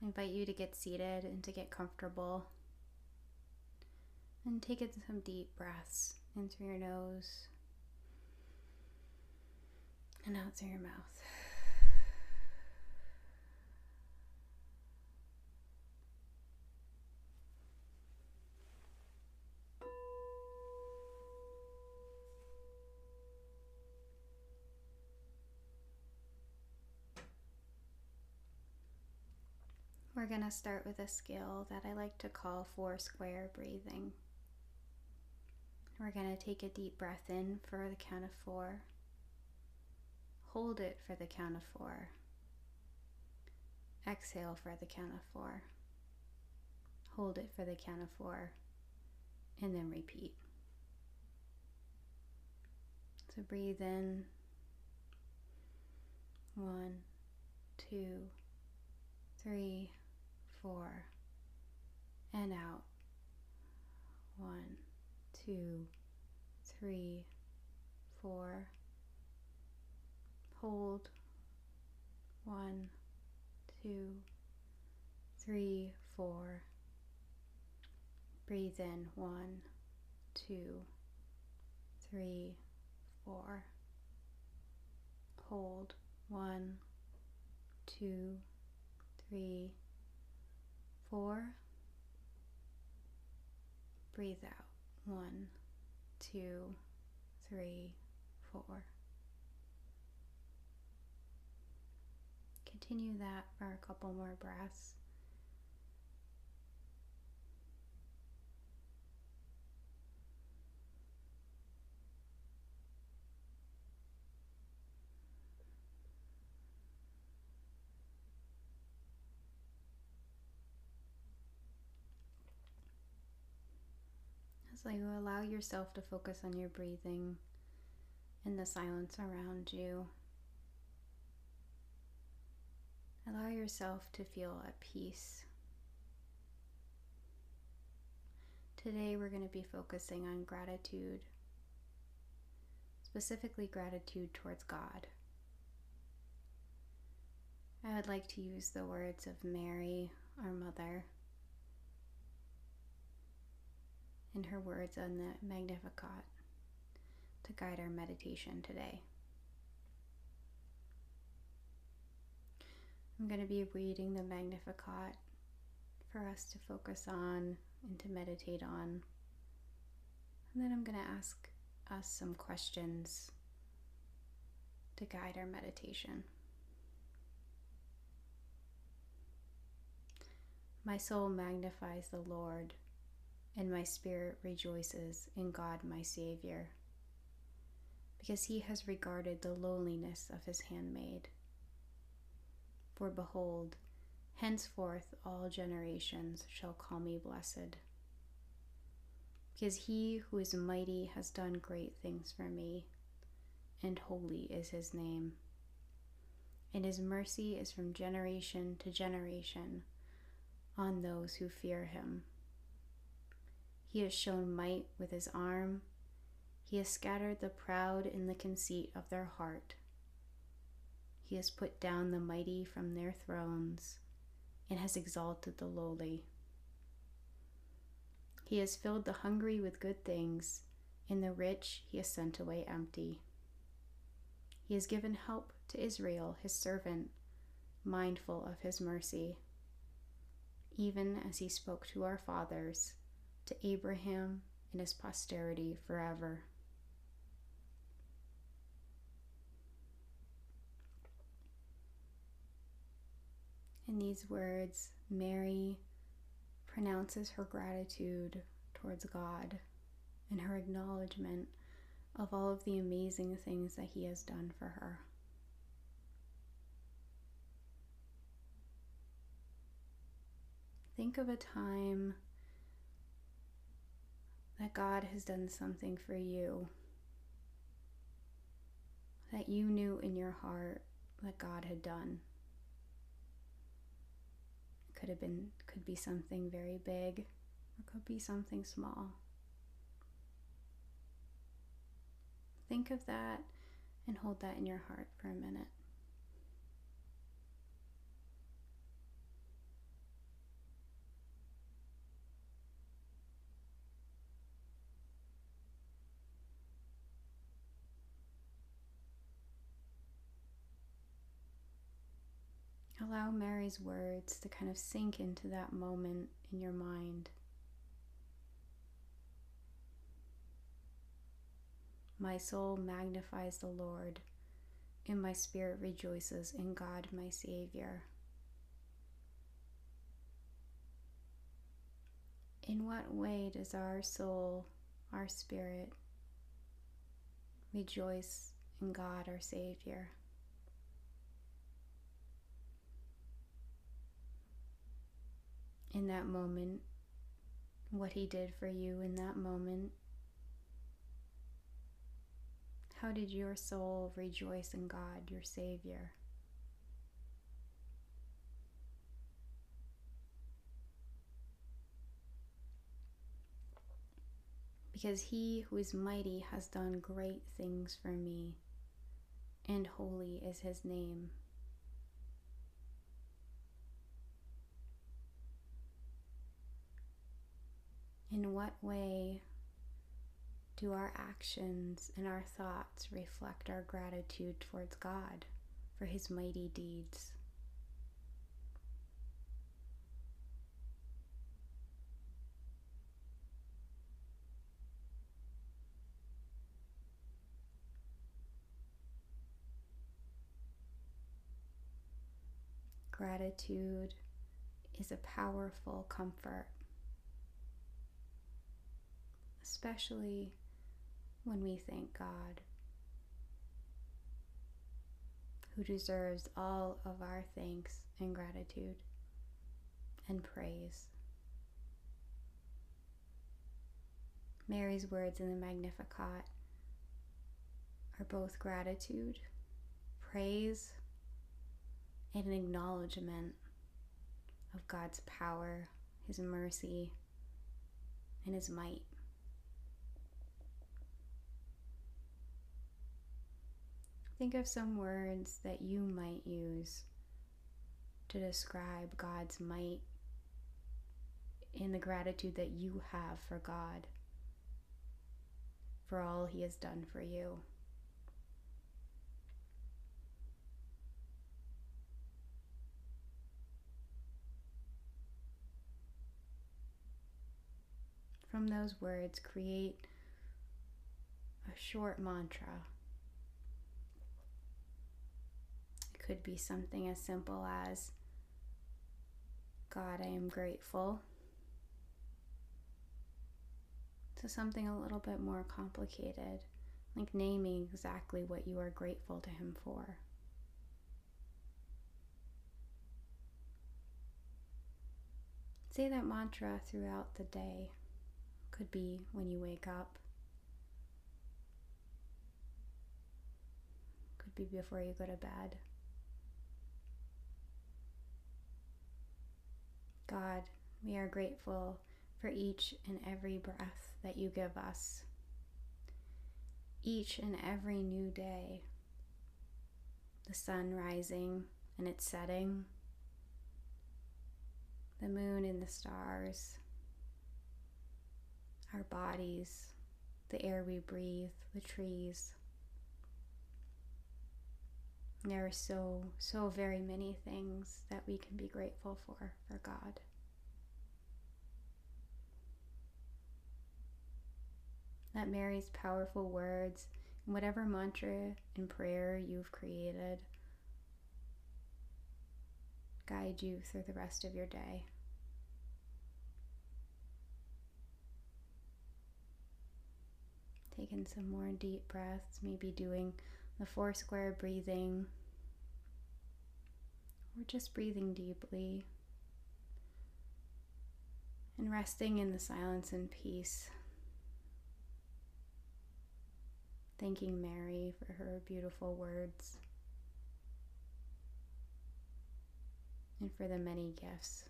I invite you to get seated and to get comfortable. And take in some deep breaths in through your nose and out through your mouth. We're going to start with a skill that I like to call four square breathing. We're going to take a deep breath in for the count of four. Hold it for the count of four. Exhale for the count of four. Hold it for the count of four. And then repeat. So breathe in. One, two, three, four, and out. One, two, three, four. Hold. One, two, three, four. Breathe in. One, two, three, four. Hold. One, two, three, four. Breathe out. One, two, three, four. Continue that for a couple more breaths. So you allow yourself to focus on your breathing and the silence around you. Allow yourself to feel at peace. Today we're going to be focusing on gratitude, specifically gratitude towards God. I would like to use the words of Mary, our mother in her words on the Magnificat to guide our meditation today. I'm going to be reading the Magnificat for us to focus on and to meditate on. And then I'm going to ask us some questions to guide our meditation. My soul magnifies the Lord and my spirit rejoices in God my Savior, because he has regarded the lowliness of his handmaid. For behold, henceforth all generations shall call me blessed. Because he who is mighty has done great things for me, and holy is his name. And his mercy is from generation to generation on those who fear him. He has shown might with his arm. He has scattered the proud in the conceit of their heart. He has put down the mighty from their thrones and has exalted the lowly. He has filled the hungry with good things, and the rich he has sent away empty. He has given help to Israel, his servant, mindful of his mercy, even as he spoke to our fathers to Abraham and his posterity forever. In these words, Mary pronounces her gratitude towards God and her acknowledgement of all of the amazing things that He has done for her. Think of a time that God has done something for you that you knew in your heart that God had done. It could have been could be something very big or could be something small. Think of that and hold that in your heart for a minute. Allow Mary's words to kind of sink into that moment in your mind. My soul magnifies the Lord, and my spirit rejoices in God my Savior. In what way does our soul, our spirit, rejoice in God our Savior? In that moment, what He did for you in that moment how did your soul rejoice in God, your Savior? Because he who is mighty has done great things for me, and holy is his name. In what way do our actions and our thoughts reflect our gratitude towards God for His mighty deeds? Gratitude is a powerful comfort, especially when we thank God, who deserves all of our thanks and gratitude and praise. Mary's words in the Magnificat are both gratitude, praise, and an acknowledgement of God's power, His mercy, and His might. Think of some words that you might use to describe God's might in the gratitude that you have for God, for all He has done for you. From those words, create a short mantra could be something as simple as God, I am grateful, to something a little bit more complicated, like naming exactly what you are grateful to Him for. Say that mantra throughout the day. Could be when you wake up. Could be before you go to bed. God, we are grateful for each and every breath that you give us, each and every new day, the sun rising and its setting, the moon and the stars, our bodies, the air we breathe, the trees. There are so, so very many things that we can be grateful for, for God. Let Mary's powerful words whatever mantra and prayer you've created guide you through the rest of your day. Taking some more deep breaths, maybe doing the four square breathing, or just breathing deeply and resting in the silence and peace. Thanking Mary for her beautiful words and for the many gifts